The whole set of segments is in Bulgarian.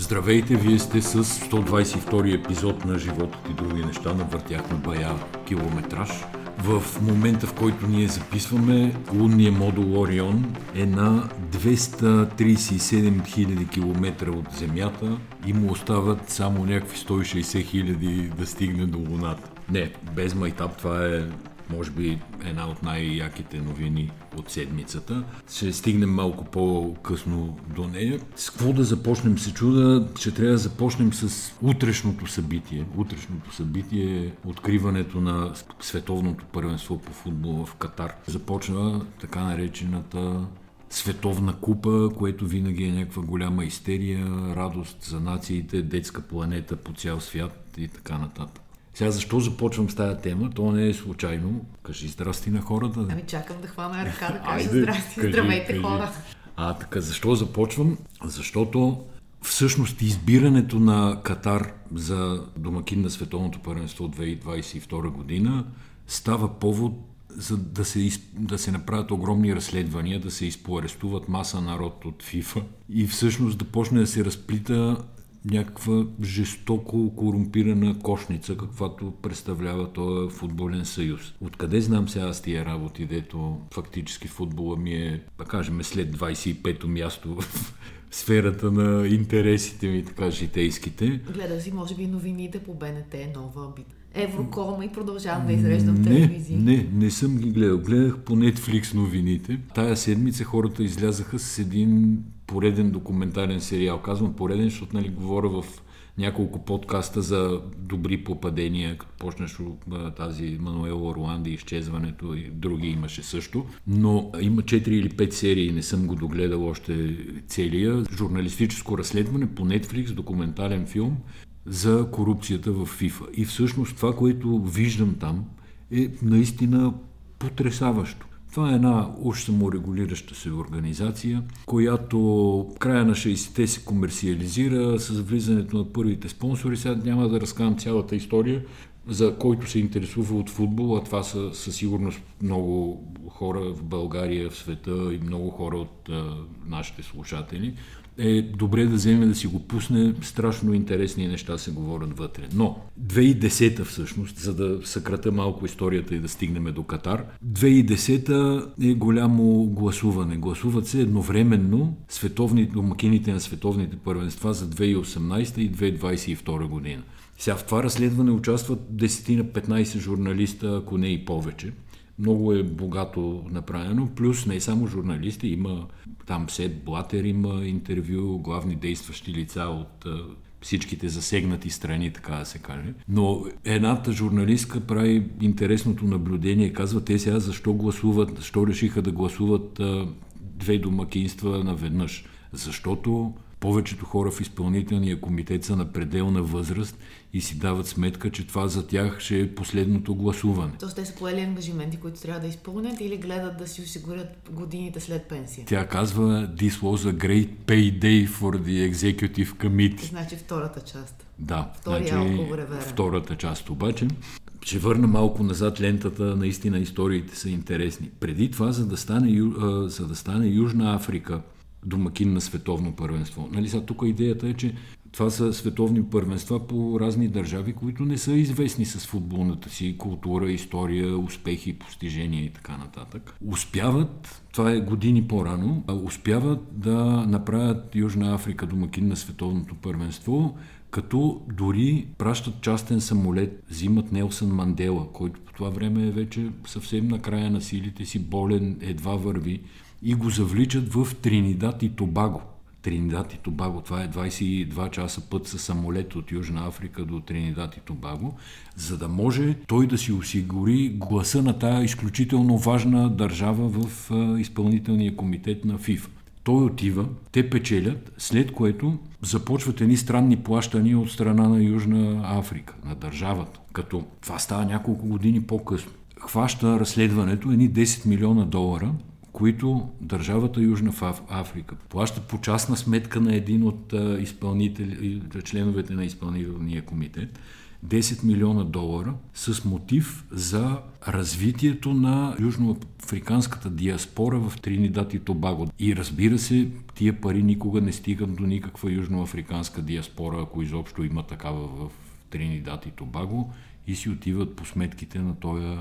Здравейте, вие сте с 122 епизод на Животът и други неща на Въртяхме бая километраж. В момента, в който ние записваме, лунният модул Орион е на 237 000 км от Земята и му остават само някакви 160 000 да стигне до Луната. Не, без майтап това е може би една от най-яките новини от седмицата. Ще стигнем малко по-късно до нея. С какво да започнем се чуда? Ще трябва да започнем с утрешното събитие. Утрешното събитие е откриването на световното първенство по футбол в Катар. Започва така наречената световна купа, което винаги е някаква голяма истерия, радост за нациите, детска планета по цял свят и така нататък. Сега защо започвам с тази тема? То не е случайно. Кажи здрасти на хората. Ами чакам да хвана ръка да кажа Айде, здрасти, кажи, здравейте кажи. хора. А така, защо започвам? Защото всъщност избирането на Катар за домакин на Световното първенство 2022 година става повод за да се, да се направят огромни разследвания, да се изпоарестуват маса народ от ФИФА и всъщност да почне да се разплита някаква жестоко корумпирана кошница, каквато представлява този футболен съюз. Откъде знам сега с тия работи, дето фактически футбола ми е, да кажем, след 25-то място в сферата на интересите ми, така житейските. Гледа си, може би, новините по БНТ, нова битва. Еврокома и продължавам да изреждам в телевизии. Не, не, не съм ги гледал. Гледах по Netflix новините. Тая седмица хората излязаха с един пореден документален сериал. Казвам пореден, защото нали, говоря в няколко подкаста за добри попадения, като почнеш тази Мануел Орланди, изчезването и други имаше също. Но има 4 или 5 серии, не съм го догледал още целия. Журналистическо разследване по Netflix, документален филм за корупцията в ФИФА. И всъщност това, което виждам там, е наистина потрясаващо. Това е една уж саморегулираща се организация, която в края на 60-те се комерциализира с влизането на първите спонсори. Сега няма да разказвам цялата история, за който се интересува от футбол, а това са със сигурност много хора в България, в света и много хора от а, нашите слушатели е добре да вземе да си го пусне. Страшно интересни неща се говорят вътре. Но 2010 всъщност, за да съкрата малко историята и да стигнем до Катар, 2010 е голямо гласуване. Гласуват се едновременно световни, домакините на световните първенства за 2018 и 2022 година. Сега в това разследване участват 10 на 15 журналиста, ако не и повече. Много е богато направено, плюс не само журналисти, има там Сет Блатер има интервю, главни действащи лица от всичките засегнати страни, така да се каже. Но едната журналистка прави интересното наблюдение, казва те сега защо гласуват, защо решиха да гласуват две домакинства наведнъж. Защото повечето хора в изпълнителния комитет са на пределна възраст и си дават сметка, че това за тях ще е последното гласуване. Тоест те са поели ангажименти, които трябва да изпълнят или гледат да си осигурят годините след пенсия? Тя казва, this was a great payday for the executive committee. Значи втората част. Да, Втория значи, втората част обаче. Ще върна малко назад лентата, наистина историите са интересни. Преди това, за да стане, за да стане Южна Африка домакин на световно първенство. Нали, сега тук идеята е, че това са световни първенства по разни държави, които не са известни с футболната си култура, история, успехи, постижения и така нататък. Успяват, това е години по-рано, успяват да направят Южна Африка домакин на световното първенство, като дори пращат частен самолет, взимат Нелсън Мандела, който по това време е вече съвсем на края на силите си, болен, едва върви и го завличат в Тринидад и Тобаго. Тринидад и Тобаго, това е 22 часа път с самолет от Южна Африка до Тринидад и Тобаго, за да може той да си осигури гласа на тая изключително важна държава в изпълнителния комитет на ФИФ. Той отива, те печелят, след което започват едни странни плащания от страна на Южна Африка, на държавата. Като това става няколко години по-късно. Хваща разследването едни 10 милиона долара които държавата Южна Африка плаща по частна сметка на един от членовете на изпълнителния комитет, 10 милиона долара с мотив за развитието на южноафриканската диаспора в Тринидад и Тобаго. И разбира се, тия пари никога не стигат до никаква южноафриканска диаспора, ако изобщо има такава в Тринидад и Тобаго и си отиват по сметките на този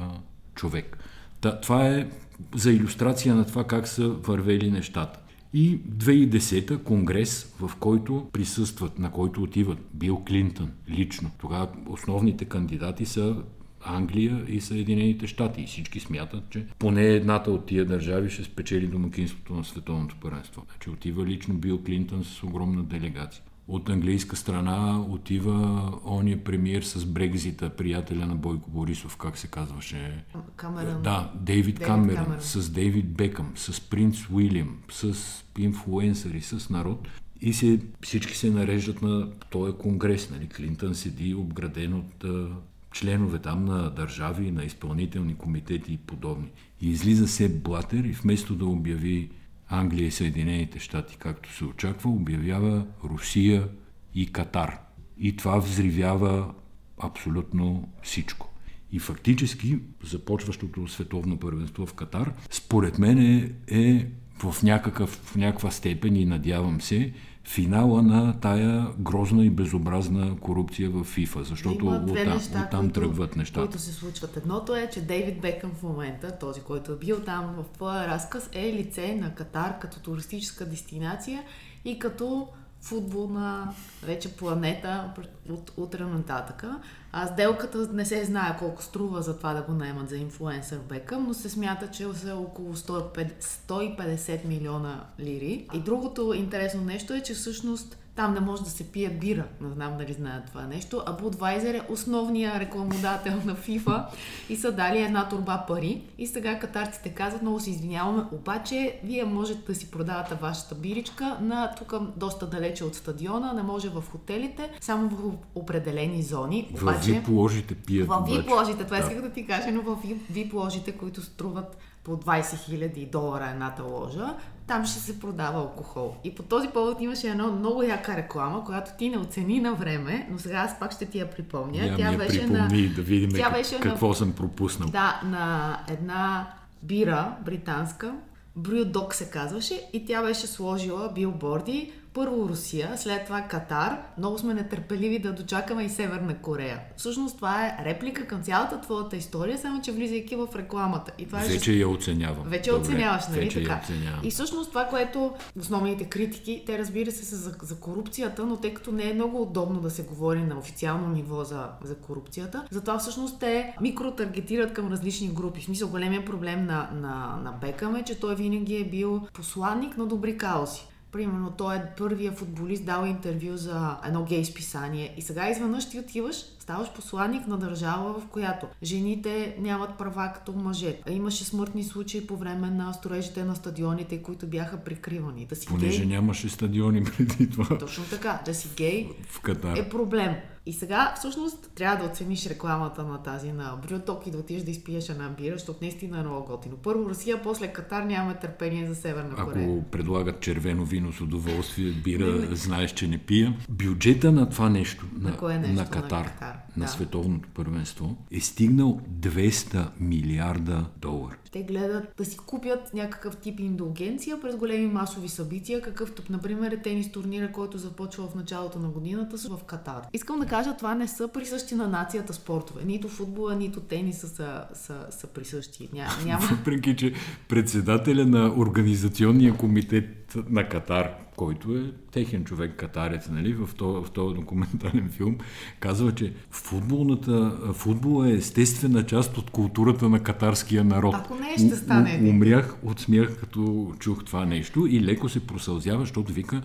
човек. Та, това е за иллюстрация на това как са вървели нещата. И 2010-та конгрес, в който присъстват, на който отиват Бил Клинтън лично. Тогава основните кандидати са Англия и Съединените щати. И всички смятат, че поне едната от тия държави ще спечели домакинството на световното първенство. Значи отива лично Бил Клинтън с огромна делегация. От английска страна отива ония премиер с Брекзита, приятеля на Бойко Борисов, как се казваше? Камерън. Да, Дейвид, Камерън, с Дейвид Бекъм, с принц Уилям, с инфлуенсъри, с народ. И се, всички се нареждат на този конгрес. Нали? Клинтън седи обграден от а, членове там на държави, на изпълнителни комитети и подобни. И излиза се Блатер и вместо да обяви Англия и Съединените щати, както се очаква, обявява Русия и Катар. И това взривява абсолютно всичко. И фактически започващото световно първенство в Катар, според мен е, в, някакъв, в някаква степен и надявам се, финала на тая грозна и безобразна корупция в ФИФА, защото оттам, неща, оттам които, тръгват нещата. Които се случват. Едното е, че Дейвид Бекъм в момента, този, който е бил там в твоя разказ, е лице на Катар като туристическа дестинация и като футболна вече планета от утре нататъка. А сделката не се знае колко струва за това да го наемат за инфлуенсър Бекъм, но се смята, че са около 150 милиона лири. И другото интересно нещо е, че всъщност там не може да се пие бира. Не знам дали знаят това нещо. А Budweiser е основният рекламодател на FIFA и са дали една турба пари. И сега катарците казват, много се извиняваме, обаче вие можете да си продавате вашата биричка на тук доста далече от стадиона, не може в хотелите, само в определени зони. Обаче, в VIP ложите пият. В VIP ложите, това да. исках да ти кажа, но в VIP ложите, които струват по 20 000 долара едната ложа, там ще се продава алкохол. И по този повод имаше една много яка реклама, която ти не оцени на време, но сега аз пак ще ти я припомня. Я Тя беше припомни, на... да видим Тя беше какво на... съм пропуснал. Да, на една бира британска, Брюдок се казваше и тя беше сложила билборди първо Русия, след това Катар. Много сме нетърпеливи да дочакаме и Северна Корея. Всъщност това е реплика към цялата твоята история, само че влизайки в рекламата. И това е вече я оценявам. Вече Добре, оценяваш, нали вече така? И всъщност това, което основните критики, те разбира се са за, за корупцията, но тъй като не е много удобно да се говори на официално ниво за, за корупцията, затова всъщност те микротаргетират към различни групи. В смисъл, големия проблем на, на, на Бекъм е, че той винаги е бил посланник на добри каузи. Примерно, той е първия футболист, дал интервю за едно гей списание. И сега изведнъж ти отиваш, ставаш посланник на държава, в която жените нямат права като мъже. Имаше смъртни случаи по време на строежите на стадионите, които бяха прикривани. Да си Понеже гей... нямаше стадиони преди това. Точно така. Да си гей в Катар. е проблем. И сега, всъщност, трябва да оцениш рекламата на тази на Брюток и да отидеш да изпиеш една бира, защото наистина е много готино. Първо Русия, после Катар нямаме търпение за Северна Корея. Ако предлагат червено вино с удоволствие, бира, не. знаеш, че не пия. Бюджета на това нещо, на, на, нещо, на Катар, на, Катар, на световното първенство, е стигнал 200 милиарда долара. Те гледат да си купят някакъв тип индулгенция през големи масови събития, какъвто, например, е тенис турнира, който започва в началото на годината в Катар. Искам да кажа, това не са присъщи на нацията спортове. Нито футбола, нито тениса са, са, са присъщи. Ня, няма... Въпреки, че председателя на организационния комитет на Катар, който е техен човек, катарец, нали, в този, в този документален филм, казва, че футболната, футбол е естествена част от културата на катарския народ. Ако не, ще стане. У, умрях от смях, като чух това нещо и леко се просълзява, защото вика,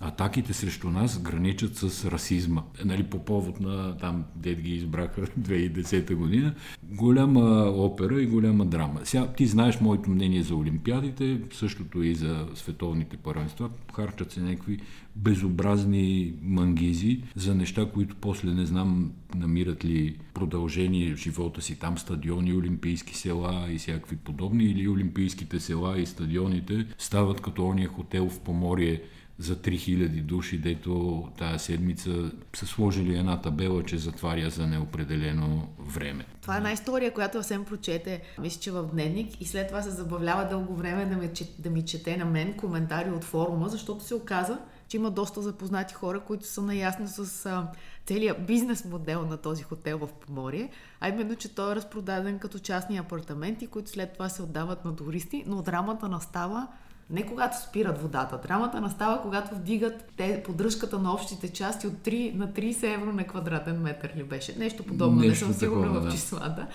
атаките срещу нас граничат с расизма. Нали, по повод на там, дед ги избраха 2010 година. Голяма опера и голяма драма. Сега ти знаеш моето мнение за Олимпиадите, същото и за световните първенства. Харчат се някакви безобразни мангизи за неща, които после не знам намират ли продължение в живота си. Там стадиони, олимпийски села и всякакви подобни или олимпийските села и стадионите стават като ония хотел в Поморие за 3000 души, дето тая седмица са сложили една табела, че затваря за неопределено време. Това е една история, която съвсем прочете, мисля, че в дневник и след това се забавлява дълго време да ми, да ми чете на мен коментари от форума, защото се оказа, че има доста запознати хора, които са наясни с а, целият бизнес модел на този хотел в Поморие, а именно, че той е разпродаден като частни апартаменти, които след това се отдават на туристи, но драмата настава не когато спират водата. Драмата настава, когато вдигат те поддръжката на общите части от 3 на 30 евро на квадратен метър ли беше. Нещо подобно, Нещо не съм сигурна такова, в числата.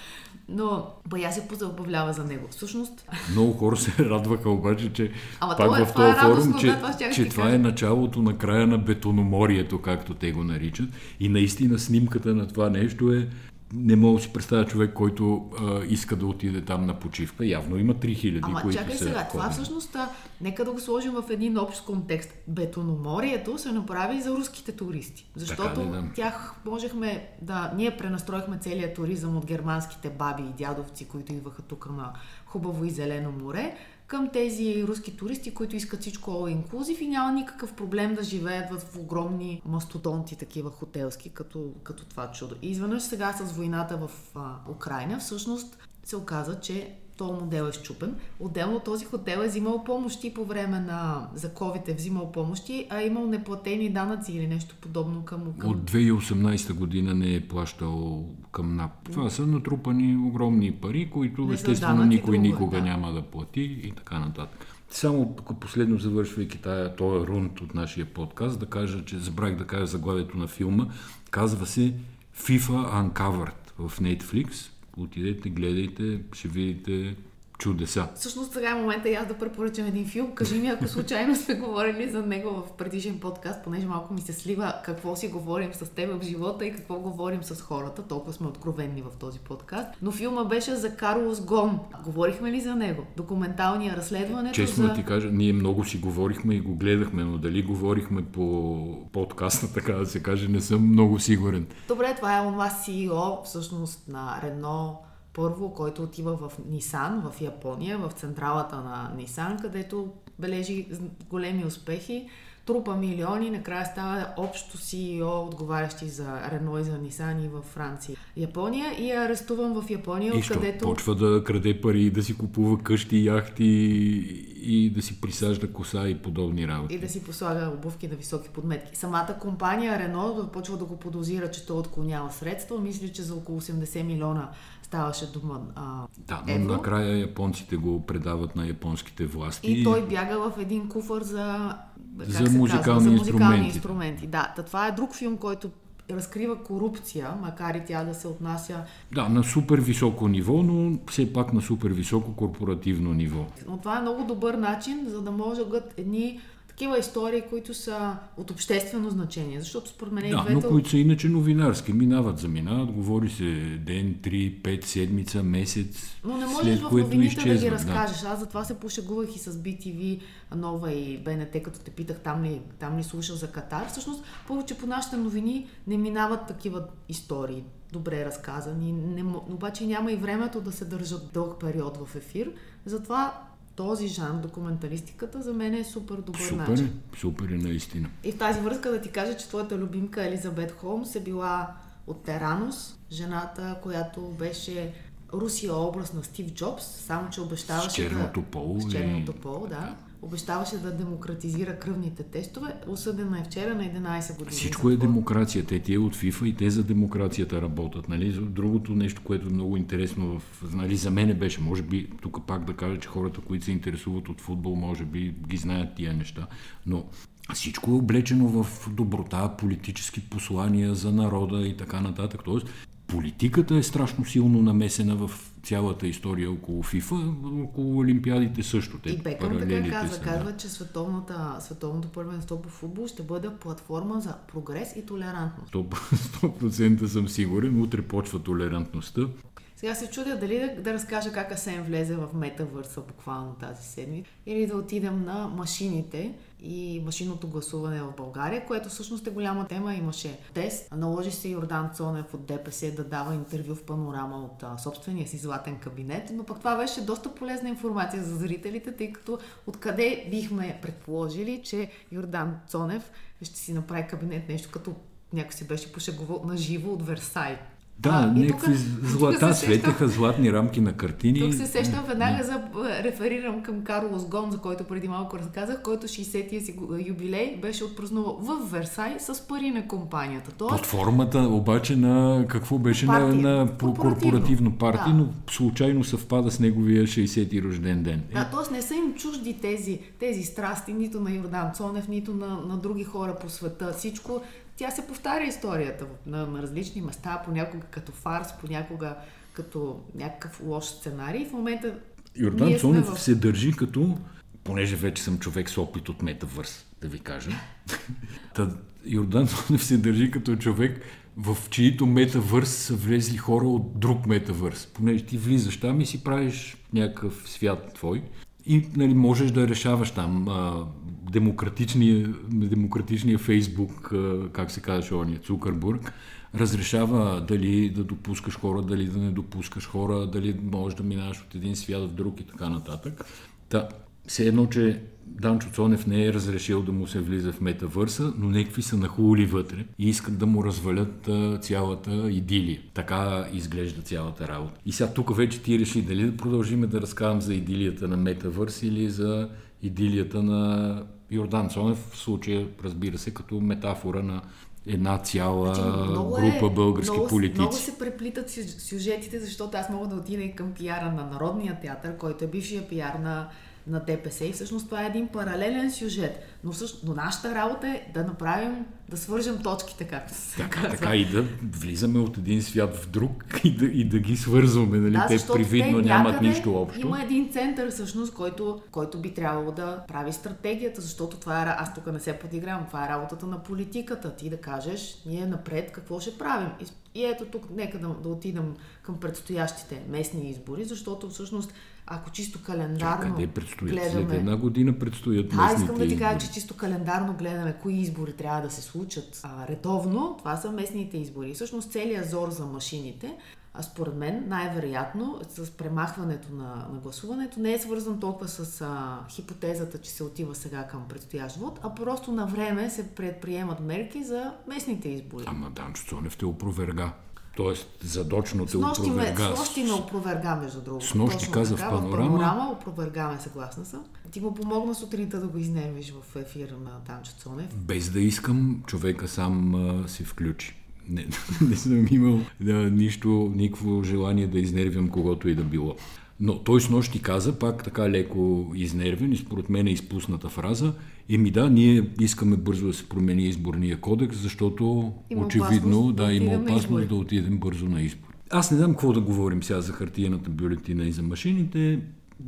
Но бая се позабавлява за него. Всъщност... Много хора се радваха обаче, че Ама пак това, в този е форум, че, да, това, че това е началото на края на бетономорието, както те го наричат. И наистина снимката на това нещо е не мога да си представя човек, който а, иска да отиде там на почивка. Явно има 3000, Ама, които чакай сега, това всъщност, а, нека да го сложим в един общ контекст. Бетономорието се направи за руските туристи. Защото ли, да. тях можехме да... Ние пренастроихме целият туризъм от германските баби и дядовци, които идваха тук на хубаво и зелено море, към тези руски туристи, които искат всичко all inclusive и няма никакъв проблем да живеят в огромни мастодонти, такива хотелски, като, като това чудо. И изведнъж сега с войната в а, Украина, всъщност се оказа, че този модел е щупен. Отделно този хотел е взимал помощи по време на за COVID е взимал помощи, а е имал неплатени данъци или нещо подобно към... към... От 2018 година не е плащал към НАП. Това са натрупани огромни пари, които не естествено никой друго, никога да. няма да плати и така нататък. Само последно завършвайки тая, този рунд от нашия подкаст, да кажа, че забравих да кажа заглавието на филма. Казва се FIFA Uncovered в Netflix отидете, гледайте, ще видите чудеса. Всъщност сега е момента и аз да препоръчам един филм. Кажи ми, ако случайно сме говорили за него в предишен подкаст, понеже малко ми се слива какво си говорим с теб в живота и какво говорим с хората. Толкова сме откровенни в този подкаст. Но филма беше за Карлос Гон. Говорихме ли за него? Документалния разследване. Честно за... ти кажа, ние много си говорихме и го гледахме, но дали говорихме по подкаста, така да се каже, не съм много сигурен. Добре, това е онова CEO всъщност на Рено първо, който отива в Нисан, в Япония, в централата на Нисан, където бележи големи успехи, трупа милиони, накрая става общо CEO, отговарящи за Рено и за Нисан и във Франция. Япония и е арестуван в Япония, и откъдето... почва да краде пари, да си купува къщи, яхти и да си присажда коса и подобни работи. И да си послага обувки на високи подметки. Самата компания Рено почва да го подозира, че той отклонява средства. Мисля, че за около 80 милиона ставаше дума. А, да, но евро. накрая японците го предават на японските власти. И той бяга в един куфър за, за, музикални, казва, за музикални инструменти. инструменти. Да, това е друг филм, който разкрива корупция, макар и тя да се отнася... Да, на супер високо ниво, но все пак на супер високо корпоративно ниво. Но това е много добър начин, за да могат едни такива истории, които са от обществено значение, защото според мен... Да, двете... но които са иначе новинарски, минават, заминават, говори се ден, три, пет, седмица, месец, Но не можеш след в новините изчезват, да ги разкажеш. Да. Аз затова се пошегувах и с BTV, Нова и БНТ, като те питах там ли, там ли слушал за Катар. Всъщност, повече по нашите новини не минават такива истории добре разказани, не, обаче няма и времето да се държат дълъг период в ефир. Затова този жанр, документалистиката, за мен е супер добър супер, начин. Супер е, наистина. И в тази връзка да ти кажа, че твоята любимка Елизабет Холмс е била от Теранус, жената, която беше Русия образ на Стив Джобс, само че обещаваше с черното поло. С черното поло, да. да обещаваше да демократизира кръвните тестове. Осъдена е вчера на 11 години. Всичко е демокрация. Те тия от ФИФА и те за демокрацията работят. Нали? Другото нещо, което е много интересно в, нали, за мене беше, може би, тук пак да кажа, че хората, които се интересуват от футбол, може би ги знаят тия неща, но всичко е облечено в доброта, политически послания за народа и така нататък. Тоест, политиката е страшно силно намесена в цялата история около ФИФА, около Олимпиадите също. Те и Бекъм така казва, са, казва, да. че световната, световното първенство по футбол ще бъде платформа за прогрес и толерантност. 100%, 100% съм сигурен. Утре почва толерантността. Сега се чудя дали да, да разкажа как Асен влезе в метавърса буквално тази седмица или да отидем на машините и машинното гласуване в България, което всъщност е голяма тема. Имаше тест. Наложи се Йордан Цонев от ДПС да дава интервю в панорама от а, собствения си златен кабинет, но пък това беше доста полезна информация за зрителите, тъй като откъде бихме предположили, че Йордан Цонев ще си направи кабинет нещо като някой се беше пошегувал на живо от Версай. Да, а, някакви злата, светеха златни рамки на картини. Тук се сещам веднага за реферирам към Карлос Гон, за който преди малко разказах, който 60-тия си юбилей беше отпразнувал в Версай с пари на компанията. Тоест, Под формата обаче на какво беше партия, на, на корпоративно партия, да. но случайно съвпада с неговия 60-ти рожден ден. Да, т.е. не са им чужди тези, тези страсти, нито на Йордан Цонев, нито на, на други хора по света. Всичко тя се повтаря историята на, на различни места, понякога като фарс, понякога като някакъв лош сценарий. В момента Йордан Цонев в... се държи като, понеже вече съм човек с опит от метавърс, да ви кажа, Та, Йордан Цонев се държи като човек, в чието метавърс са влезли хора от друг метавърс. Понеже ти влизаш там и си правиш някакъв свят твой и нали, можеш да решаваш там а, демократичния, демократичния Фейсбук, как се казваше ония, Цукърбург, разрешава дали да допускаш хора, дали да не допускаш хора, дали можеш да минаш от един свят в друг и така нататък. Та, все едно, че Данчо Цонев не е разрешил да му се влиза в метавърса, но някакви са нахули вътре и искат да му развалят а, цялата идилия. Така изглежда цялата работа. И сега тук вече ти реши дали да продължиме да разказвам за идилията на метавърс или за идилията на Йордан Цонев, в случая, разбира се, като метафора на една цяла значи, група е, български много, политици. Много се преплитат сюжетите, защото аз мога да отида и към пиара на Народния театър, който е бившия пиар на на ДПС и всъщност това е един паралелен сюжет. Но, всъщност, но нашата работа е да направим, да свържем точките, както се така, казва. Така и да влизаме от един свят в друг и да, и да ги свързваме. Нали? Да, те привидно те нямат нищо общо. Има един център всъщност, който, който би трябвало да прави стратегията, защото това е, аз тук не се подигравам, това е работата на политиката. Ти да кажеш, ние напред какво ще правим. И, и ето тук, нека да, да отидем към предстоящите местни избори, защото всъщност ако чисто календарно Къде предстоят? гледаме... След една година предстоят Да, местните искам да ти кажа, че чисто календарно гледаме кои избори трябва да се случат а, редовно. Това са местните избори. Всъщност целият зор за машините а според мен, най-вероятно, с премахването на, на гласуването не е свързан толкова с а, хипотезата, че се отива сега към предстоящ вод, а просто на време се предприемат мерки за местните избори. Ама Данчо Цонев те опроверга. Тоест, задочно те опроверга. С нощи ме опроверга, между другото. С нощи Точно каза така, в панорама. В панорама опровергаме, съгласна съм. Ти му помогна сутринта да го изнервиш в ефира на Танчо Цонев. Без да искам, човека сам а, се включи. Не, не съм имал да, нищо, никакво желание да изнервям когото и да било. Но той с нощи каза, пак така леко изнервен и според мен е изпусната фраза, Еми да, ние искаме бързо да се промени изборния кодекс, защото има очевидно да, да има опасност да отидем бързо на избор. Аз не знам какво да говорим сега за хартиената бюлетина и за машините.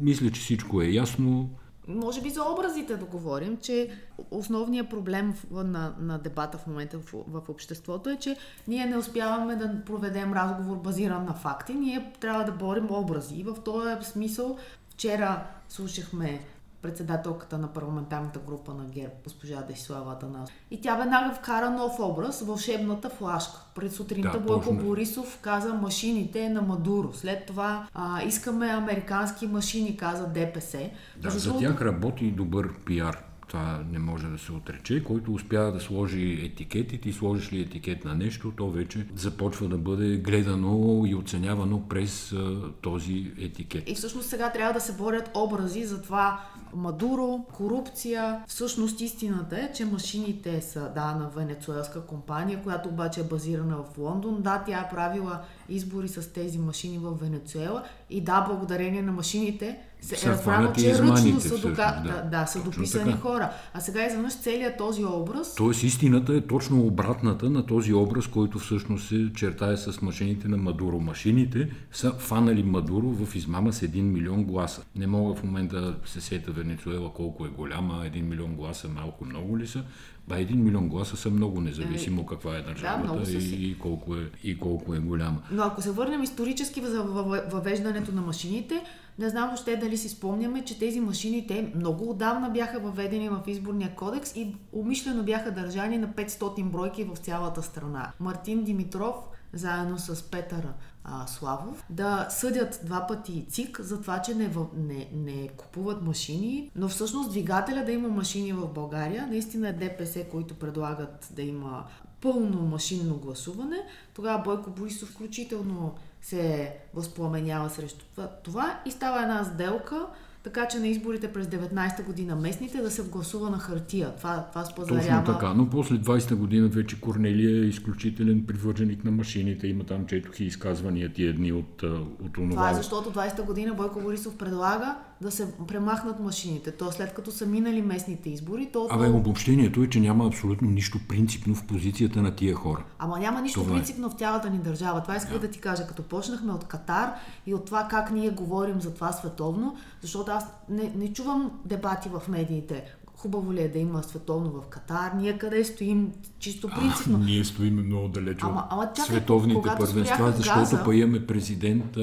Мисля, че всичко е ясно. Може би за образите да говорим, че основният проблем на, на дебата в момента в, в обществото е, че ние не успяваме да проведем разговор базиран на факти. Ние трябва да борим образи. И в този смисъл вчера слушахме председателката на парламентарната група на ГЕРБ, госпожа Десислава Атанас. И тя веднага вкара нов образ, вълшебната флашка. Пред сутринта да, Бойко точно. Борисов каза машините на Мадуро. След това а, искаме американски машини, каза ДПС. Да, за тях работи добър пиар това не може да се отрече. Който успява да сложи етикетите и сложиш ли етикет на нещо, то вече започва да бъде гледано и оценявано през а, този етикет. И всъщност сега трябва да се борят образи за това Мадуро, корупция. Всъщност истината е, че машините са да, на венецуелска компания, която обаче е базирана в Лондон. Да, тя е правила избори с тези машини в Венецуела и да, благодарение на машините се е разбрано, че ръчно са, дока... да, да, са дописани така. хора. А сега изведнъж целият този образ... Тоест истината е точно обратната на този образ, който всъщност се чертае с машините на Мадуро. Машините са фанали Мадуро в измама с 1 милион гласа. Не мога в момента да се сета Венецуела колко е голяма, 1 милион гласа малко много ли са. Ба, един милион гласа са много, независимо каква е държавата да, и, и, колко е, и колко е голяма. Но ако се върнем исторически за въвеждането на машините, не знам въобще дали си спомняме, че тези машини те много отдавна бяха въведени в изборния кодекс и умишлено бяха държани на 500 бройки в цялата страна. Мартин Димитров заедно с Петър а, Славов, да съдят два пъти ЦИК за това, че не, не, не купуват машини, но всъщност двигателя да има машини в България, наистина е ДПС, които предлагат да има пълно машинно гласуване. Тогава Бойко Борисов включително се възпламенява срещу това и става една сделка, така че на изборите през 19-та година местните да се гласува на хартия. Това, това спазарява... Точно така, но после 20-та година вече Корнелия е изключителен привърженик на машините. Има там, четох и изказвания тия дни от, от онова. Това е защото 20-та година Бойко Борисов предлага да се премахнат машините. То след като са минали местните избори, то... Абе, обобщението е, че няма абсолютно нищо принципно в позицията на тия хора. Ама няма нищо това е. принципно е. в цялата ни държава. Това исках да. да ти кажа. Като почнахме от Катар и от това как ние говорим за това световно, защото аз не, не чувам дебати в медиите хубаво ли е да има световно в Катар, ние къде стоим чисто принципно. А, ние стоим много далеч от ама, чакай, световните първенства, защото па имаме президент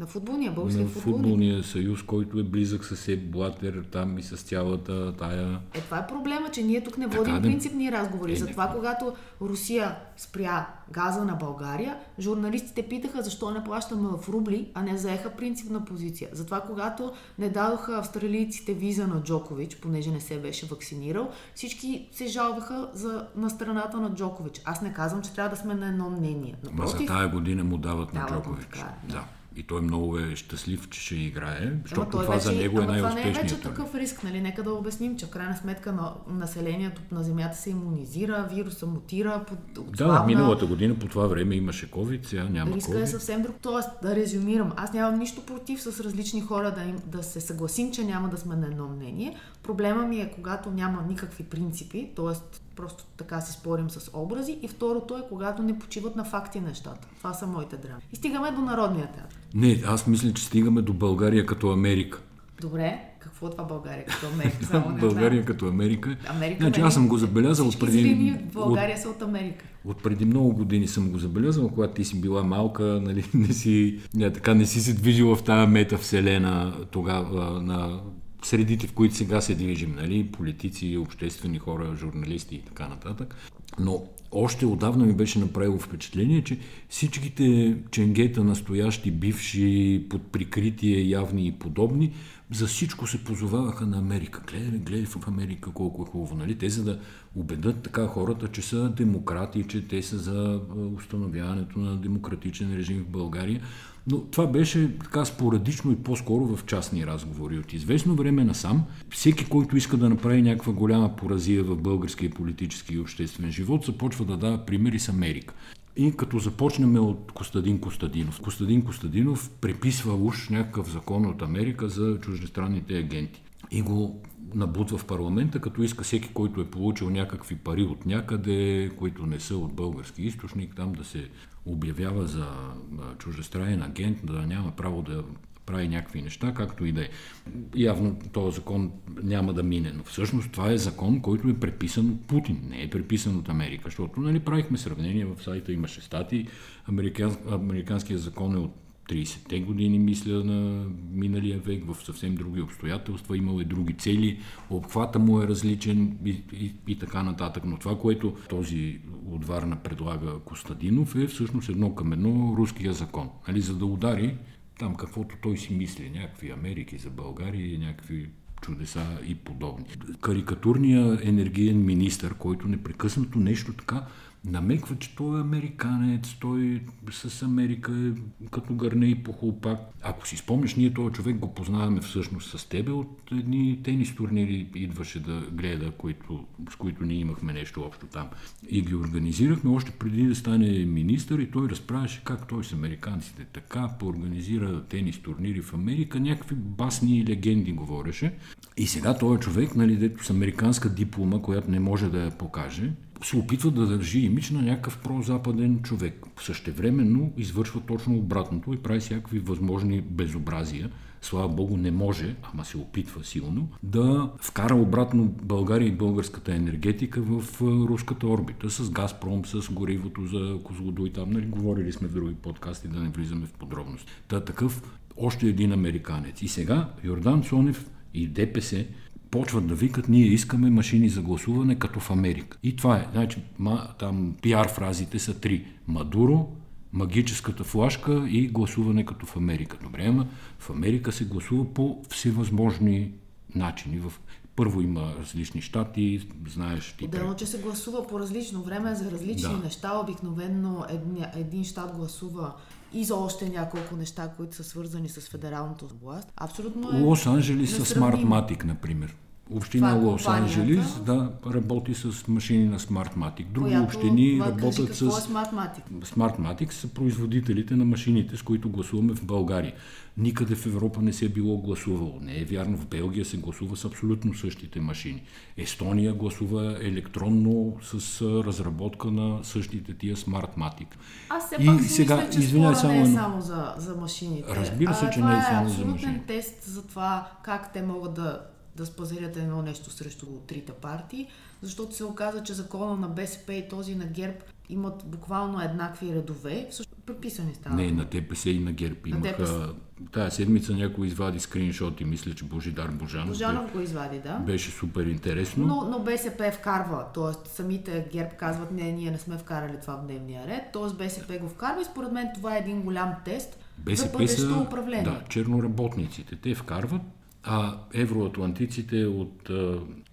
на футболния, българския на футболния съюз, който е близък с Ед Блатер там и с цялата тая... Е, това е проблема, че ние тук не водим така, принципни разговори. Е, Затова, не... когато Русия спря газа на България, журналистите питаха защо не плащаме в рубли, а не заеха принципна позиция. Затова, когато не дадоха австралийците виза на Джокович, понеже не се беше вакцинирал, всички се жалваха за, на страната на Джокович. Аз не казвам, че трябва да сме на едно мнение. Напротив, Ма за тая година му дават на Джокович. Така, да. да. И той много е щастлив, че ще играе, защото това вече, за него е най-успешният. Това не е вече такъв риск, нали? Нека да обясним, че в крайна сметка на населението на Земята се иммунизира, вируса мутира, под, Да, миналата година по това време имаше COVID, сега няма Риска COVID. е съвсем друг. Тоест, да резюмирам, аз нямам нищо против с различни хора да, им, да се съгласим, че няма да сме на едно мнение. Проблема ми е, когато няма никакви принципи, т.е. просто така си спорим с образи. И второто е, когато не почиват на факти нещата. Това са моите драми. И стигаме до народния театър. Не, аз мисля, че стигаме до България като Америка. Добре, какво е това България като Америка? Само България знам. като Америка. Америка значи, аз съм го забелязал от преди... България от, са от Америка. От преди много години съм го забелязал, когато ти си била малка, нали, не си, не, така, не си се движила в тази метавселена тогава на средите, в които сега се движим, нали, политици, обществени хора, журналисти и така нататък. Но още отдавна ми беше направило впечатление, че всичките ченгета, настоящи, бивши, под прикритие, явни и подобни, за всичко се позоваваха на Америка. Гледай, гледай в Америка колко е хубаво. Нали? Те за да убедат така хората, че са демократи, че те са за установяването на демократичен режим в България. Но това беше така спорадично и по-скоро в частни разговори. От известно време насам, всеки, който иска да направи някаква голяма поразия в българския политически и обществен живот, започва да дава примери с Америка. И като започнем от Костадин Костадинов. Костадин Костадинов преписва уж някакъв закон от Америка за чуждестранните агенти. И го набутва в парламента, като иска всеки, който е получил някакви пари от някъде, които не са от български източник, там да се обявява за чуждестранен агент, да няма право да прави някакви неща, както и да е. Явно този закон няма да мине, но всъщност това е закон, който е преписан от Путин, не е преписан от Америка, защото нали, правихме сравнение, в сайта имаше стати, Американ, американският закон е от 30-те години, мисля, на миналия век, в съвсем други обстоятелства, имал е други цели, обхвата му е различен и, и, и така нататък. Но това, което този от Варна предлага Костадинов е всъщност едно към едно руския закон. Нали, за да удари там каквото той си мисли, някакви Америки за България, някакви чудеса и подобни. Карикатурният енергиен министр, който непрекъснато нещо така намеква, че той е американец, той с Америка е като гърне и похлопак. Ако си спомняш, ние този човек го познаваме всъщност с тебе от едни тенис турнири идваше да гледа, които, с които ние имахме нещо общо там. И ги организирахме още преди да стане министър и той разправяше как той с американците така поорганизира тенис турнири в Америка, някакви басни легенди говореше. И сега този човек, нали, дето с американска диплома, която не може да я покаже, се опитва да държи имидж на някакъв прозападен човек. Същевременно извършва точно обратното и прави всякакви възможни безобразия. Слава Богу, не може, ама се опитва силно, да вкара обратно България и българската енергетика в руската орбита с Газпром, с горивото за Козлодой. Там, нали, говорили сме в други подкасти, да не влизаме в подробности. Та такъв още един американец. И сега Йордан Цонев и ДПС почват да викат, ние искаме машини за гласуване като в Америка. И това е. Значи, ма, там пиар фразите са три. Мадуро, магическата флашка и гласуване като в Америка. Добре, ама в Америка се гласува по всевъзможни начини. В първо има различни щати, знаеш ти. Отделно, че се гласува по различно време за различни да. неща. Обикновено един, един щат гласува и за още няколко неща, които са свързани с федералното власт. Абсолютно е. Лос-Анджелес с Smartmatic, например. Община е Лос-Анджелес да работи с машини на Smartmatic. Други Която, общини ба, работят кажи, с... Е Smartmatic? Smartmatic са производителите на машините, с които гласуваме в България. Никъде в Европа не се е било гласувало. Не е вярно. В Белгия се гласува с абсолютно същите машини. Естония гласува електронно с разработка на същите тия Smartmatic. Аз все пак и сега, мисля, че спора само... не е само за, за машините. Разбира се, че не е, е само за машините. Това е абсолютен тест за това как те могат да да спазарят едно нещо срещу трите партии, защото се оказа, че закона на БСП и този на ГЕРБ имат буквално еднакви редове. Също преписани става. Не, на ДПС и на ГЕРБ на имаха... ДПС. Тая седмица някой извади скриншот и мисля, че Божидар Божанов. Божанов го извади, да. Беше супер интересно. Но, но БСП вкарва, т.е. самите ГЕРБ казват, не, ние не сме вкарали това в дневния ред, т.е. БСП го вкарва и според мен това е един голям тест БСП за са, управление. Да, черноработниците. Те вкарват, а евроатлантиците от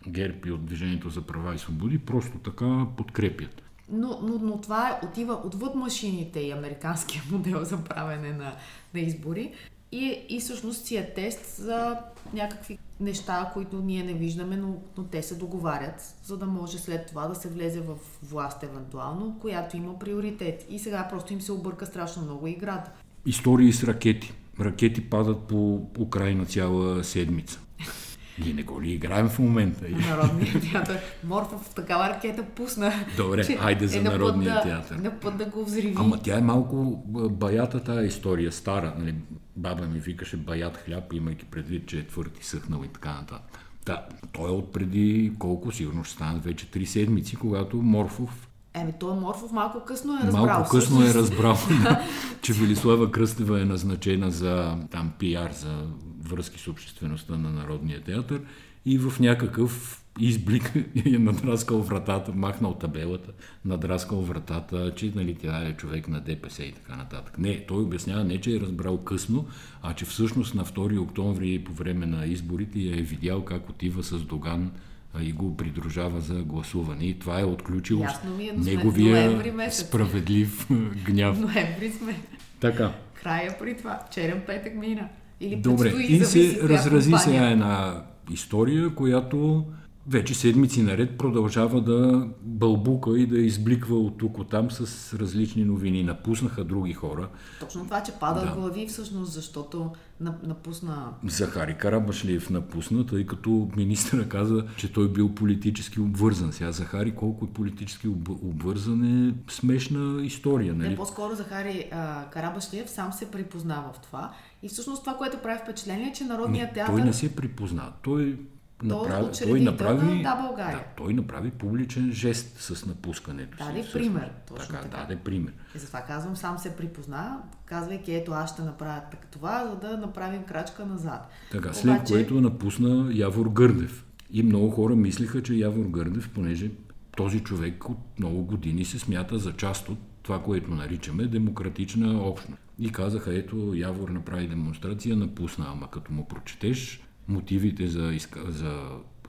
ГЕРБ и от Движението за права и свободи просто така подкрепят. Но, но, но това е, отива отвъд машините и американския модел за правене на, на избори. И, и всъщност си е тест за някакви неща, които ние не виждаме, но, но те се договарят, за да може след това да се влезе в власт евентуално, която има приоритет. И сега просто им се обърка страшно много играта. Истории с ракети ракети падат по Украина цяла седмица. Ние не го ли играем в момента? Народния театър. Морфов такава ракета пусна. Добре, айде за е Народния да, театър. На път да го взриви. Ама тя е малко баята тази история, стара. Нали? Баба ми викаше баят хляб, имайки предвид, че е твърд и съхнал и така нататък. Да, той е от преди колко, сигурно ще станат вече три седмици, когато Морфов Еми, той Морфов малко късно е разбрал. Малко късно е разбрал, да, че Велислава Кръстева е назначена за там пиар, за връзки с обществеността на Народния театър и в някакъв изблик е надраскал вратата, махнал табелата, надраскал вратата, че нали, тя е човек на ДПС и така нататък. Не, той обяснява не, че е разбрал късно, а че всъщност на 2 октомври по време на изборите я е видял как отива с Доган и го придружава за гласуване. И това е отключило ми е, неговия справедлив гняв. Ноември сме. Така. Края при това. Черен петък мина. Или Добре, и се разрази сега една история, която вече седмици наред продължава да бълбука и да избликва от тук от там с различни новини. Напуснаха други хора. Точно това, че пада да. глави всъщност, защото напусна... Захари Карабашлиев напусна, тъй като министъра каза, че той бил политически обвързан. Сега Захари колко е политически обвързан е смешна история. Нали? Не, по-скоро Захари а, Карабашлиев сам се припознава в това. И всъщност това, което прави впечатление, е, че Народният театър... Той не се припозна. Той направи, той направи, да, България. Да, той направи публичен жест с напускането даде си. пример. Точно така, така. Даде пример. И затова казвам, сам се припозна, казвайки, ето аз ще направя така това, за да направим крачка назад. Така, Обаче... след което напусна Явор Гърдев. И много хора мислиха, че Явор Гърдев, понеже този човек от много години се смята за част от това, което наричаме демократична общност. И казаха, ето, Явор направи демонстрация, напусна, ама като му прочетеш, мотивите за, за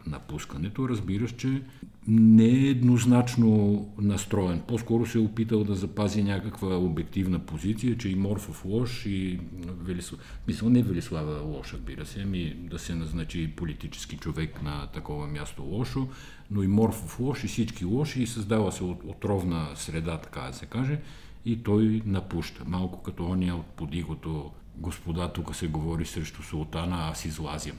напускането, разбираш, че не е еднозначно настроен. По-скоро се е опитал да запази някаква обективна позиция, че и Морфов лош, и Велислава... Мисля, не Велислава лош, разбира се, ами да се назначи политически човек на такова място лошо, но и Морфов лош, и всички лоши, и създава се отровна среда, така да се каже, и той напуща. Малко като ония от подигото господа, тук се говори срещу султана, аз излазям.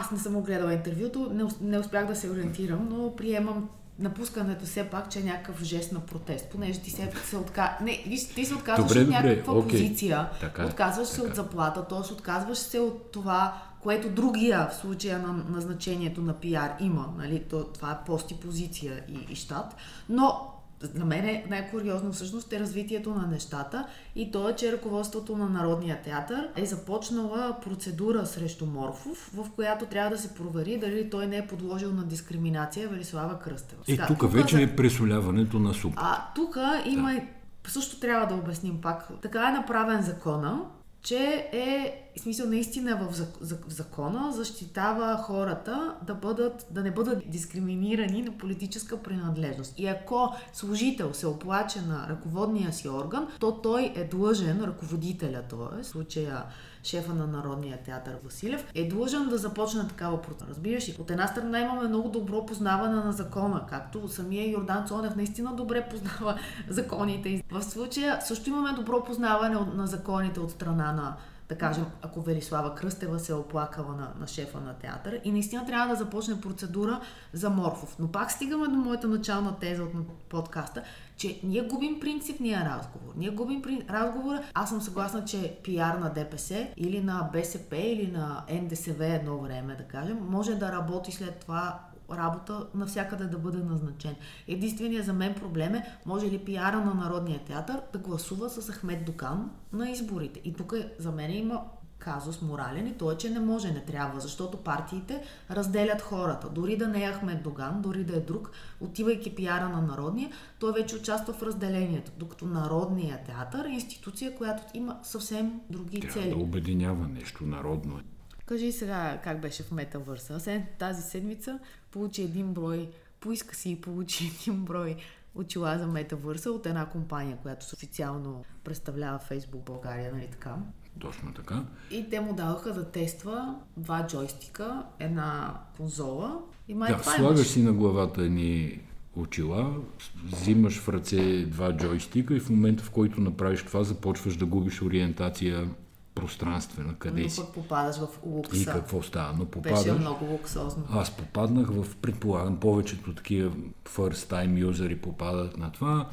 Аз не съм огледала интервюто, не, не успях да се ориентирам, но приемам напускането все пак, че е някакъв жест на протест, понеже ти се, се отка... Не, виж, ти се отказваш Добре, от добре, някаква окей. позиция, Така е, отказваш се така. от заплата, т.е. отказваш се от това, което другия в случая на назначението на пиар има. Нали? То, това е пост и позиция и, и щат. Но на мен е най-куриозно всъщност е развитието на нещата и то е, че ръководството на Народния театър е започнала процедура срещу Морфов, в която трябва да се провери дали той не е подложил на дискриминация Велислава Кръстева. Е, тук тука вече за- е пресоляването на суп. а тук има и също трябва да обясним пак. Така е направен закона, че е, в смисъл наистина в зак- зак- закона защитава хората да, бъдат, да не бъдат дискриминирани на политическа принадлежност. И ако служител се оплаче на ръководния си орган, то той е длъжен, ръководителя, т.е. в случая шефа на Народния театър Василев, е длъжен да започне такава процедура. Разбираш ли? От една страна имаме много добро познаване на закона, както самия Йордан Цонев наистина добре познава законите. В случая също имаме добро познаване на законите от страна на да кажем, ако Велислава Кръстева се е оплакала на, на шефа на театъра и наистина трябва да започне процедура за Морфов. Но пак стигаме до моята начална теза от подкаста, че ние губим принципния разговор. Ние губим при... разговора. Аз съм съгласна, че пиар на ДПС или на БСП или на НДСВ едно време, да кажем, може да работи след това работа навсякъде да бъде назначен. Единственият за мен проблем е, може ли пиара на Народния театър да гласува с Ахмед Докан на изборите. И тук е- за мен има казус морален и то е, че не може, не трябва, защото партиите разделят хората. Дори да не е Ахмед Доган, дори да е друг, отивайки пиара на Народния, той вече участва в разделението. Докато Народния театър е институция, която има съвсем други Трябва цели. да обединява нещо народно. Кажи сега как беше в Метавърса. След тази седмица получи един брой, поиска си и получи един брой очила за Метавърса от една компания, която официално представлява Facebook България, нали така? Точно така. И те му даваха да тества два джойстика, една конзола и май Да, това слагаш имаш. си на главата едни очила, взимаш в ръце два джойстика и в момента, в който направиш това, започваш да губиш ориентация пространствена, къде Но си пък попадаш в и лукса. какво става. Но Беше попадаш, много луксозно. аз попаднах в, предполагам, повечето такива first time юзери попадат на това.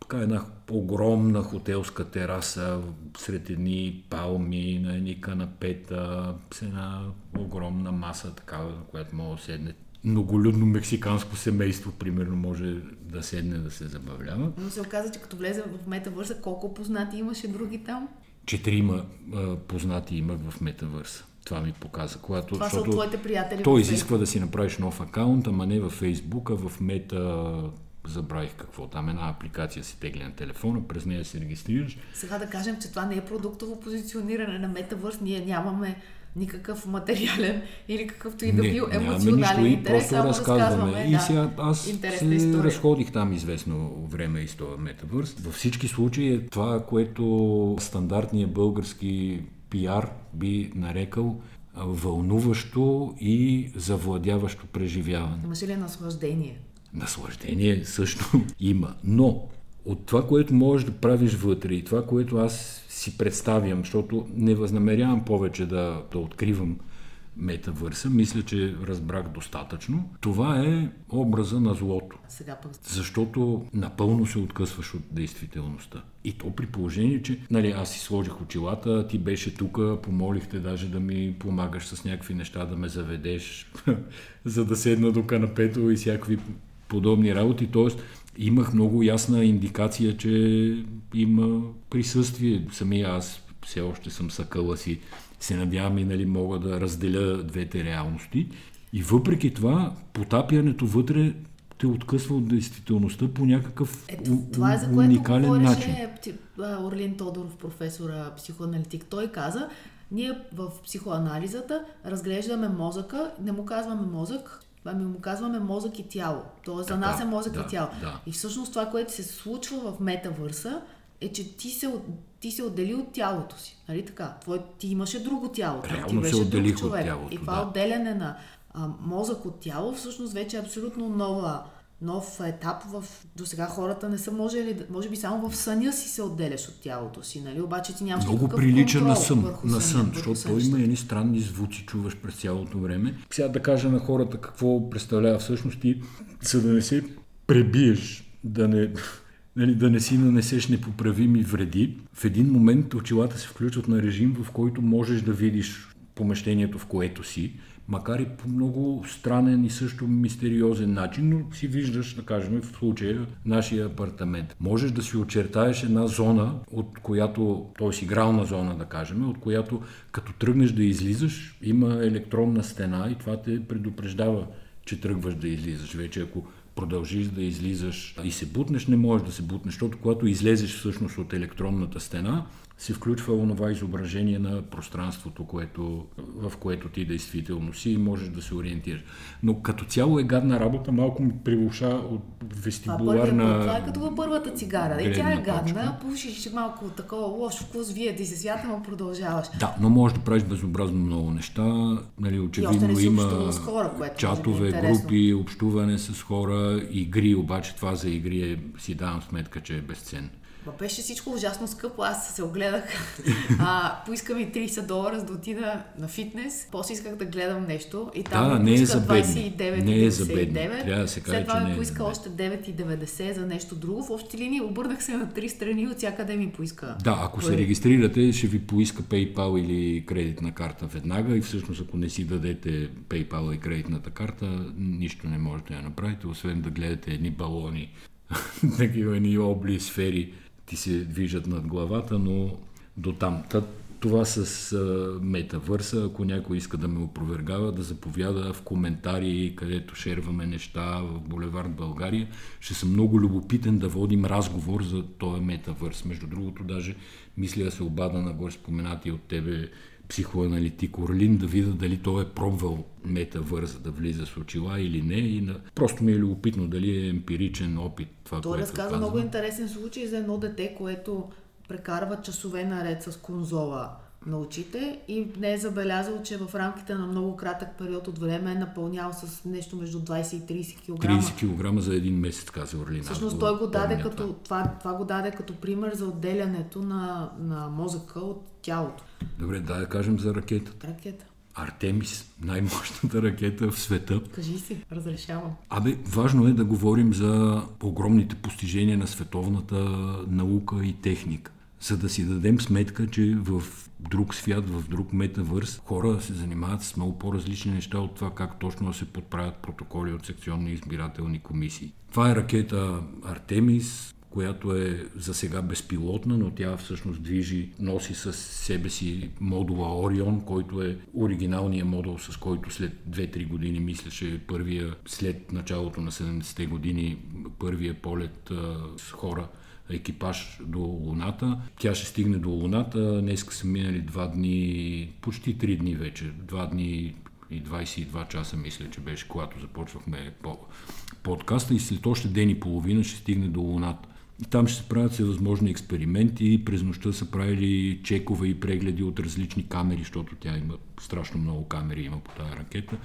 Така една огромна хотелска тераса сред едни палми, на едни канапета, с една огромна маса, такава, на която може да седне многолюдно мексиканско семейство, примерно, може да седне да се забавлява. Но се оказа, че като влезе в Метавърса, колко познати имаше други там? Четирима познати имах в метавърса. Това ми показа. Когато, Това са от твоите приятели. той изисква да си направиш нов акаунт, ама не във Фейсбук, а в мета забравих какво там, една апликация си тегли на телефона, през нея се регистрираш. Сега да кажем, че това не е продуктово позициониране на Метавърс. Ние нямаме никакъв материален или какъвто и да бил нищо емоционален и интерес, просто само разказваме. и да, сега аз се разходих там известно време и с този метавърс. Във всички случаи е това, което стандартният български пиар би нарекал вълнуващо и завладяващо преживяване. Имаше ли наслаждение? Наслаждение също има, но от това, което можеш да правиш вътре и това, което аз си представям, защото не възнамерявам повече да, да откривам метавърса, мисля, че разбрах достатъчно. Това е образа на злото. Сега пък Защото напълно се откъсваш от действителността. И то при положение, че нали, аз си сложих очилата, ти беше тук, помолихте даже да ми помагаш с някакви неща, да ме заведеш, за да седна до канапето и всякакви подобни работи. Тоест, имах много ясна индикация, че има присъствие. Самия аз все още съм съкъла си. Се надявам и нали, мога да разделя двете реалности. И въпреки това, потапянето вътре те откъсва от действителността по някакъв Ето, това е за което уникален говореше начин. Орлин Тодоров, професора психоаналитик. Той каза, ние в психоанализата разглеждаме мозъка, не му казваме мозък, ами му казваме мозък и тяло. Тоест за нас е мозък да, и тяло. да. И всъщност това, което се случва в метавърса, е, че ти се, от- ти се отдели от тялото си. Нали така? Твой, ти имаше друго тяло. Реално ти се беше друг отделих от човек. тялото, И това да. отделяне на а, мозък от тяло всъщност вече е абсолютно нова нов етап в... До сега хората не са можели, може би само в съня си се отделяш от тялото си, нали? Обаче ти нямаш Много прилича на сън, на сън, защото той има едни странни звуци, чуваш през цялото време. Сега да кажа на хората какво представлява всъщност и за да не се пребиеш, да не, нали, да не си нанесеш непоправими вреди. В един момент очилата се включват на режим, в който можеш да видиш помещението, в което си, макар и по много странен и също мистериозен начин, но си виждаш, да кажем, в случая нашия апартамент. Можеш да си очертаеш една зона, от която, т.е. игрална зона, да кажем, от която като тръгнеш да излизаш, има електронна стена и това те предупреждава, че тръгваш да излизаш. Вече ако продължиш да излизаш и се бутнеш, не можеш да се бутнеш, защото когато излезеш всъщност от електронната стена, се включва онова изображение на пространството, което, в което ти действително си и можеш да се ориентираш. Но като цяло е гадна работа, малко ми прилуша от вестибуларна... Това, това е като във първата цигара. И тя е гадна, пушиш малко такова лошо вкус, вие ти се свята, но продължаваш. Да, но можеш да правиш безобразно много неща. Нали, очевидно има хора, което е чатове, е групи, общуване с хора, игри, обаче това за игри е, си давам сметка, че е безценно. Ма беше всичко ужасно скъпо. Аз се огледах. А, поиска ми 30 долара за да отида на фитнес. После исках да гледам нещо. И там да, не е за бедни. 29, не е за бедни. Трябва да се каже, След това ми е поиска още 9,90 за нещо друго. В общи линии обърнах се на три страни от всякъде ми поиска. Да, ако се регистрирате, ще ви поиска PayPal или кредитна карта веднага и всъщност ако не си дадете PayPal и кредитната карта, нищо не можете да направите, освен да гледате едни балони, такива едни обли сфери ти се движат над главата, но до там. Това с метавърса, ако някой иска да ме опровергава, да заповяда в коментари, където шерваме неща в Булевард България. Ще съм много любопитен да водим разговор за този метавърс. Между другото, даже мисля да се обада на горе споменати от тебе психоаналитик Орлин, да видя дали той е пробвал метавърс да влиза с очила или не. И на... Просто ми е любопитно дали е емпиричен опит това, той което разказа казва. много интересен случай за едно дете, което прекарва часове наред с конзола на очите и не е забелязал, че в рамките на много кратък период от време е напълнял с нещо между 20 и 30 кг. 30 кг за един месец, каза Орлина. Всъщност той го даде като, това. Това, това го даде като пример за отделянето на, на мозъка от тялото. Добре, да я кажем за ракетата. Ракета. Артемис, най-мощната ракета в света. Кажи си, разрешавам. Абе, важно е да говорим за огромните постижения на световната наука и техника. За да си дадем сметка, че в друг свят, в друг метавърс, хора се занимават с много по-различни неща от това как точно да се подправят протоколи от секционни избирателни комисии. Това е ракета Артемис, която е за сега безпилотна, но тя всъщност движи, носи с себе си модула Орион, който е оригиналният модул, с който след 2-3 години, мисля, че първия, след началото на 70-те години, първия полет а, с хора екипаж до Луната. Тя ще стигне до Луната. Днеска са минали два дни, почти три дни вече. Два дни и 22 часа, мисля, че беше, когато започвахме по подкаста и след още ден и половина ще стигне до Луната. Там ще се правят всевъзможни експерименти. През нощта са правили чекове и прегледи от различни камери, защото тя има страшно много камери има по тази ракета.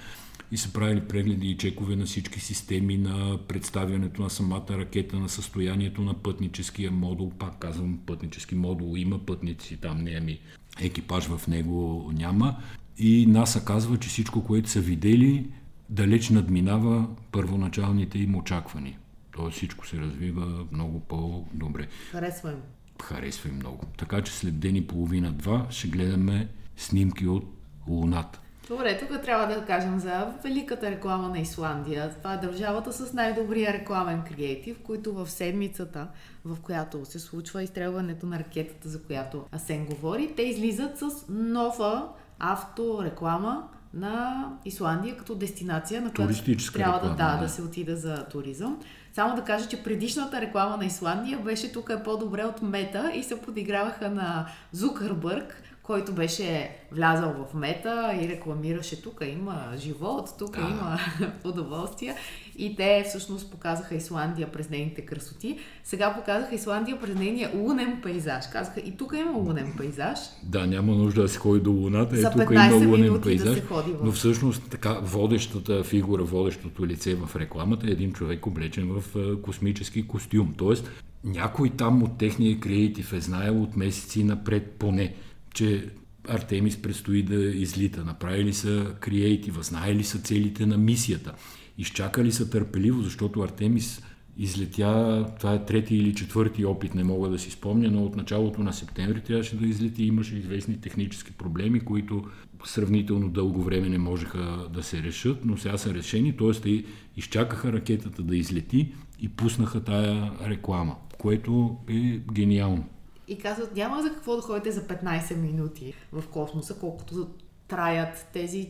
И са правили прегледи и чекове на всички системи, на представянето на самата ракета, на състоянието на пътническия модул. Пак казвам, пътнически модул има пътници, там не ами екипаж в него няма. И НАСА казва, че всичко, което са видели, далеч надминава първоначалните им очаквания. Тоест всичко се развива много по-добре. Харесва им. Харесва им много. Така че след ден и половина-два ще гледаме снимки от Луната. Добре, тук трябва да кажем за великата реклама на Исландия. Това е държавата с най-добрия рекламен креатив, които в седмицата, в която се случва изстрелването на ракетата, за която Асен говори, те излизат с нова автореклама на Исландия като дестинация, на която трябва реклама, да, да, да се отида за туризъм. Само да кажа, че предишната реклама на Исландия беше тук е по-добре от Мета и се подиграваха на Зукърбърг, който беше влязал в мета и рекламираше тук има живот, тук да. има удоволствие. И те всъщност показаха Исландия през нейните красоти. Сега показаха Исландия през нейния лунен пейзаж. Казаха и тук има лунен пейзаж. Да, няма нужда да се ходи до луната. За е, тук има лунен пейзаж. Да се ходи в... Но всъщност така водещата фигура, водещото лице в рекламата е един човек облечен в космически костюм. Тоест, някой там от техния креатив е знаел от месеци напред поне, че Артемис предстои да излита. Направили са креатива, знаели са целите на мисията. Изчакали са търпеливо, защото Артемис излетя, това е трети или четвърти опит, не мога да си спомня, но от началото на септември трябваше да излети. Имаше известни технически проблеми, които сравнително дълго време не можеха да се решат, но сега са решени, т.е. те изчакаха ракетата да излети и пуснаха тая реклама, което е гениално. И казват, няма за какво да ходите за 15 минути в космоса, колкото траят тези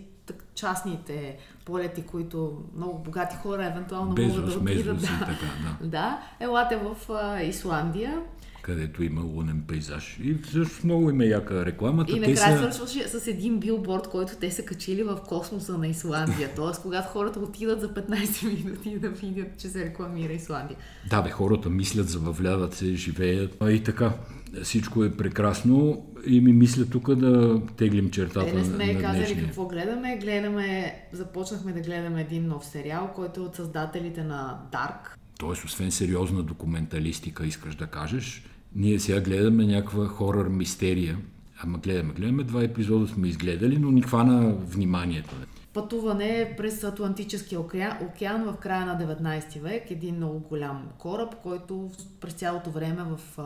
частните полети, които много богати хора евентуално Без могат да отидат. Да, да. да, елате в а, Исландия. Където има лунен пейзаж. И всъщност много има яка рекламата. И накрая са... свършваше с един билборд, който те са качили в космоса на Исландия. Тоест, когато хората отидат за 15 минути да видят, че се рекламира Исландия. Да, бе, хората мислят, забавляват се, живеят. А и така, всичко е прекрасно и ми мисля тук да теглим чертата е, не сме на, казали какво гледаме. Гледаме, започнахме да гледаме един нов сериал, който е от създателите на Dark. Тоест, освен сериозна документалистика, искаш да кажеш, ние сега гледаме някаква хорър мистерия. Ама гледаме, гледаме, два епизода сме изгледали, но ни хвана вниманието. Пътуване през Атлантическия океан, океан в края на 19 век. Един много голям кораб, който през цялото време в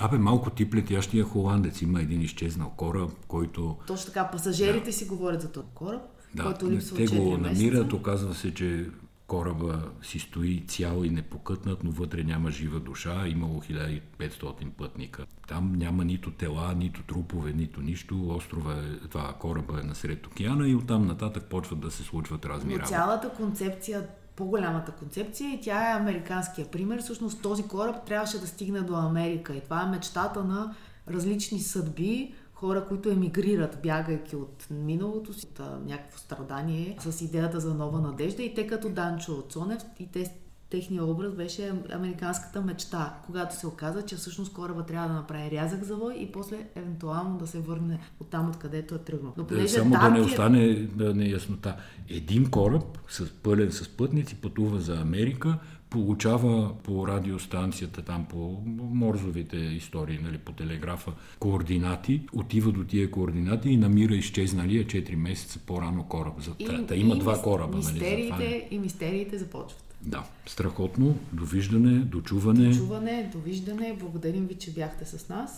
Абе, малко тип летящия холандец. Има един изчезнал кораб, който... Точно така, пасажирите да. си говорят за този кораб, да, който липсва те го намират, оказва се, че кораба си стои цял и непокътнат, но вътре няма жива душа, имало 1500 пътника. Там няма нито тела, нито трупове, нито нищо. Острова е, това кораба е насред океана и оттам нататък почват да се случват разни но работи. цялата концепция по-голямата концепция и тя е американския пример. Всъщност този кораб трябваше да стигне до Америка и това е мечтата на различни съдби, хора, които емигрират, бягайки от миналото си, от някакво страдание, с идеята за нова надежда. И те като Данчо Цонев, и те техния образ беше американската мечта, когато се оказа, че всъщност кораба трябва да направи рязък завой и после евентуално да се върне от там, откъдето е тръгнал. Но понеже Само да не остане да неяснота. Един кораб с пълен с пътници пътува за Америка, получава по радиостанцията, там по морзовите истории, нали, по телеграфа, координати, отива до тия координати и намира изчезналия 4 месеца по-рано кораб. За, и, та, има и два кораба. Мистериите, нали, и мистериите започват. Да, страхотно. Довиждане, дочуване. Дочуване, довиждане. Благодарим ви, че бяхте с нас.